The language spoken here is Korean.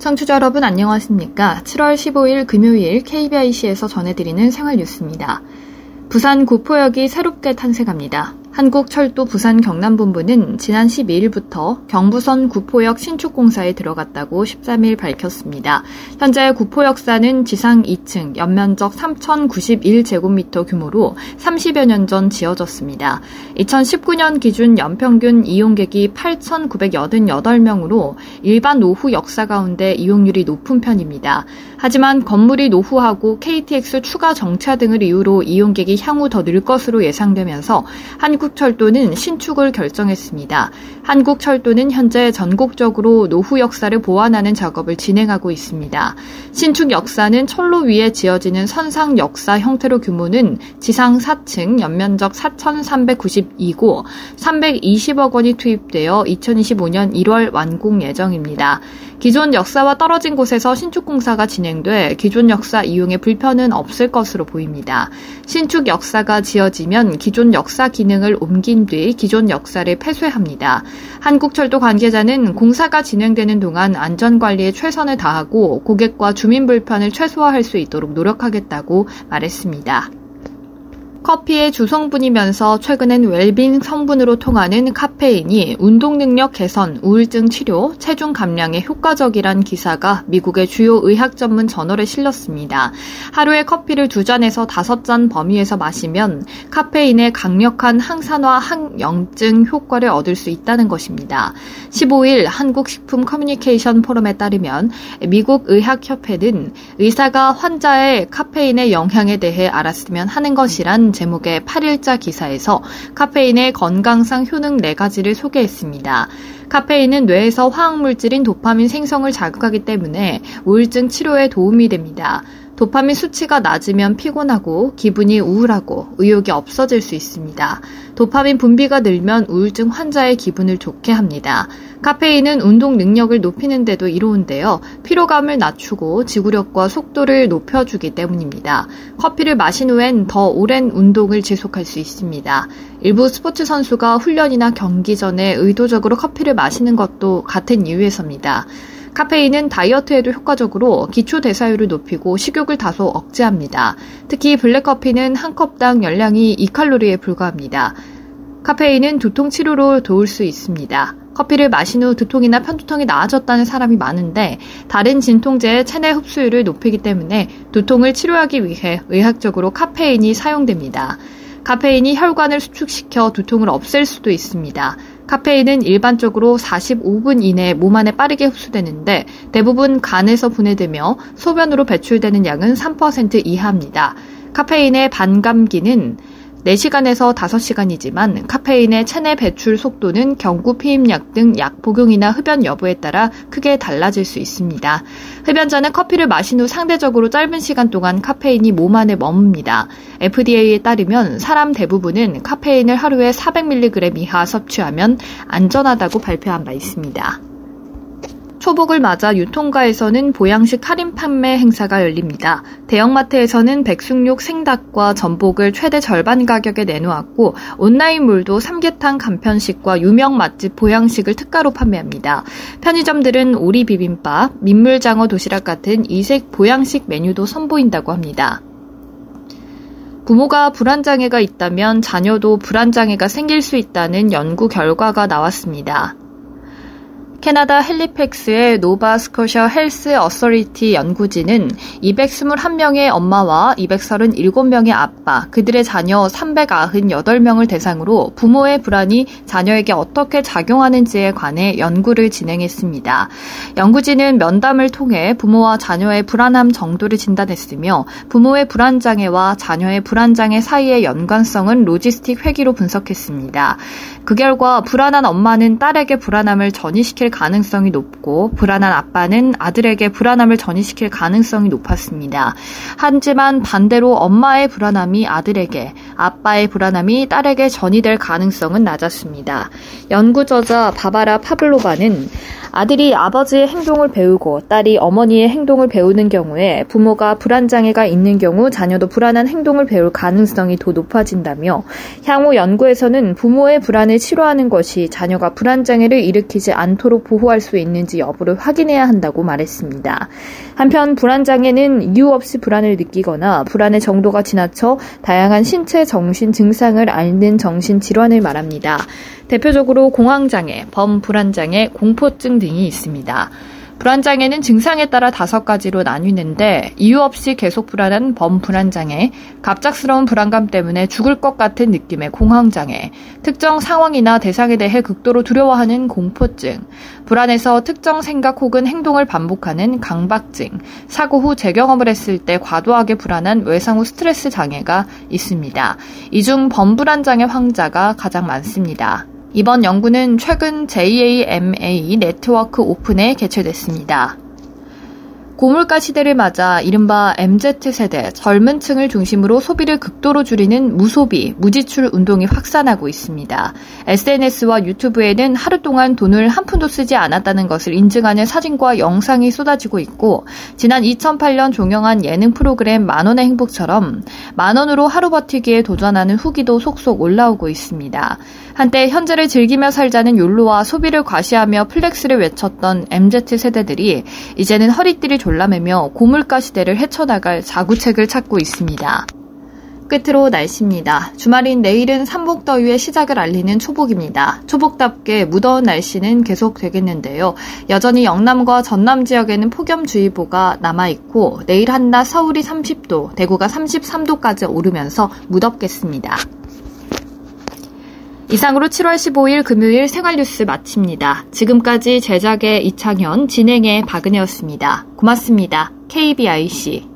청취자 여러분 안녕하십니까? 7월 15일 금요일 KBIC에서 전해드리는 생활 뉴스입니다. 부산 구포역이 새롭게 탄생합니다. 한국철도 부산 경남본부는 지난 12일부터 경부선 구포역 신축공사에 들어갔다고 13일 밝혔습니다. 현재 구포역사는 지상 2층, 연면적 3,091제곱미터 규모로 30여 년 전 지어졌습니다. 2019년 기준 연평균 이용객이 8,988명으로 일반 노후 역사 가운데 이용률이 높은 편입니다. 하지만 건물이 노후하고 KTX 추가 정차 등을 이유로 이용객이 향후 더 늘 것으로 예상되면서 한국 철도는 신축을 결정했습니다. 한국철도는 현재 전국적으로 노후 역사를 보완하는 작업을 진행하고 있습니다. 신축 역사는 철로 위에 지어지는 선상 역사 형태로 규모는 지상 4층 연면적 4,392고 320억 원이 투입되어 2025년 1월 완공 예정입니다. 기존 역사와 떨어진 곳에서 신축 공사가 진행돼 기존 역사 이용에 불편은 없을 것으로 보입니다. 신축 역사가 지어지면 기존 역사 기능을 옮긴 뒤 기존 역사를 폐쇄합니다. 한국철도 관계자는 공사가 진행되는 동안 안전관리에 최선을 다하고 고객과 주민 불편을 최소화할 수 있도록 노력하겠다고 말했습니다. 커피의 주성분이면서 최근엔 웰빙 성분으로 통하는 카페인이 운동 능력 개선, 우울증 치료, 체중 감량에 효과적이란 기사가 미국의 주요 의학 전문 저널에 실렸습니다. 하루에 커피를 두 잔에서 다섯 잔 범위에서 마시면 카페인의 강력한 항산화 항염증 효과를 얻을 수 있다는 것입니다. 15일 한국식품 커뮤니케이션 포럼에 따르면 미국 의학협회는 의사가 환자의 카페인의 영향에 대해 알았으면 하는 것이란 제목의 8일자 기사에서 카페인의 건강상 효능 4가지를 소개했습니다. 카페인은 뇌에서 화학물질인 도파민 생성을 자극하기 때문에 우울증 치료에 도움이 됩니다. 도파민 수치가 낮으면 피곤하고 기분이 우울하고 의욕이 없어질 수 있습니다. 도파민 분비가 늘면 우울증 환자의 기분을 좋게 합니다. 카페인은 운동 능력을 높이는 데도 이로운데요. 피로감을 낮추고 지구력과 속도를 높여주기 때문입니다. 커피를 마신 후엔 더 오랜 운동을 지속할 수 있습니다. 일부 스포츠 선수가 훈련이나 경기 전에 의도적으로 커피를 마시는 것도 같은 이유에서입니다. 카페인은 다이어트에도 효과적으로 기초 대사율을 높이고 식욕을 다소 억제합니다. 특히 블랙커피는 한 컵당 열량이 2칼로리에 불과합니다. 카페인은 두통 치료로 도울 수 있습니다. 커피를 마신 후 두통이나 편두통이 나아졌다는 사람이 많은데 다른 진통제의 체내 흡수율을 높이기 때문에 두통을 치료하기 위해 의학적으로 카페인이 사용됩니다. 카페인이 혈관을 수축시켜 두통을 없앨 수도 있습니다. 카페인은 일반적으로 45분 이내에 몸 안에 빠르게 흡수되는데 대부분 간에서 분해되며 소변으로 배출되는 양은 3% 이하입니다. 카페인의 반감기는 4시간에서 5시간이지만 카페인의 체내 배출 속도는 경구 피임약 등 약 복용이나 흡연 여부에 따라 크게 달라질 수 있습니다. 흡연자는 커피를 마신 후 상대적으로 짧은 시간 동안 카페인이 몸 안에 머뭅니다. FDA에 따르면 사람 대부분은 카페인을 하루에 400mg 이하 섭취하면 안전하다고 발표한 바 있습니다. 초복을 맞아 유통가에서는 보양식 할인 판매 행사가 열립니다. 대형마트에서는 백숙용 생닭과 전복을 최대 절반 가격에 내놓았고 온라인몰도 삼계탕 간편식과 유명 맛집 보양식을 특가로 판매합니다. 편의점들은 오리 비빔밥, 민물장어 도시락 같은 이색 보양식 메뉴도 선보인다고 합니다. 부모가 불안장애가 있다면 자녀도 불안장애가 생길 수 있다는 연구 결과가 나왔습니다. 캐나다 핼리팩스의 Nova Scotia Health Authority 연구진은 221명의 엄마와 237명의 아빠, 그들의 자녀 398명을 대상으로 부모의 불안이 자녀에게 어떻게 작용하는지에 관해 연구를 진행했습니다. 연구진은 면담을 통해 부모와 자녀의 불안함 정도를 진단했으며 부모의 불안 장애와 자녀의 불안 장애 사이의 연관성은 로지스틱 회기로 분석했습니다. 그 결과 불안한 엄마는 딸에게 불안함을 전이시킬 가능성이 높고 불안한 아빠는 아들에게 불안함을 전이시킬 가능성이 높았습니다. 하지만 반대로 엄마의 불안함이 아들에게, 아빠의 불안함이 딸에게 전이될 가능성은 낮았습니다. 연구 저자 바바라 파블로바는 아들이 아버지의 행동을 배우고 딸이 어머니의 행동을 배우는 경우에 부모가 불안 장애가 있는 경우 자녀도 불안한 행동을 배울 가능성이 더 높아진다며 향후 연구에서는 부모의 불안을 치료하는 것이 자녀가 불안 장애를 일으키지 않도록 보호할 수 있는지 여부를 확인해야 한다고 말했습니다. 한편 불안장애는 이유 없이 불안을 느끼거나 불안의 정도가 지나쳐 다양한 신체 정신 증상을 앓는 정신질환을 말합니다. 대표적으로 공황장애, 범불안장애, 공포증 등이 있습니다. 불안장애는 증상에 따라 다섯 가지로 나뉘는데 이유 없이 계속 불안한 범불안장애, 갑작스러운 불안감 때문에 죽을 것 같은 느낌의 공황장애, 특정 상황이나 대상에 대해 극도로 두려워하는 공포증, 불안해서 특정 생각 혹은 행동을 반복하는 강박증, 사고 후 재경험을 했을 때 과도하게 불안한 외상 후 스트레스 장애가 있습니다. 이 중 범불안장애 환자가 가장 많습니다. 이번 연구는 최근 JAMA 네트워크 오픈에 개최됐습니다. 고물가 시대를 맞아 이른바 MZ세대 젊은 층을 중심으로 소비를 극도로 줄이는 무소비, 무지출 운동이 확산하고 있습니다. SNS와 유튜브에는 하루 동안 돈을 한 푼도 쓰지 않았다는 것을 인증하는 사진과 영상이 쏟아지고 있고 지난 2008년 종영한 예능 프로그램 만원의 행복처럼 만원으로 하루 버티기에 도전하는 후기도 속속 올라오고 있습니다. 한때 현재를 즐기며 살자는 YOLO와 소비를 과시하며 flex를 외쳤던 MZ 세대들이 이제는 허리띠를 졸라매며 고물가 시대를 헤쳐나갈 자구책을 찾고 있습니다. 끝으로 날씨입니다. 주말인 내일은 삼복더위의 시작을 알리는 초복입니다. 초복답게 무더운 날씨는 계속 되겠는데요. 여전히 영남과 전남 지역에는 폭염주의보가 남아있고 내일 한낮 서울이 30도, 대구가 33도까지 오르면서 무덥겠습니다. 이상으로 7월 15일 금요일 생활뉴스 마칩니다. 지금까지 제작의 이창현, 진행의 박은혜였습니다. 고맙습니다. KBIC.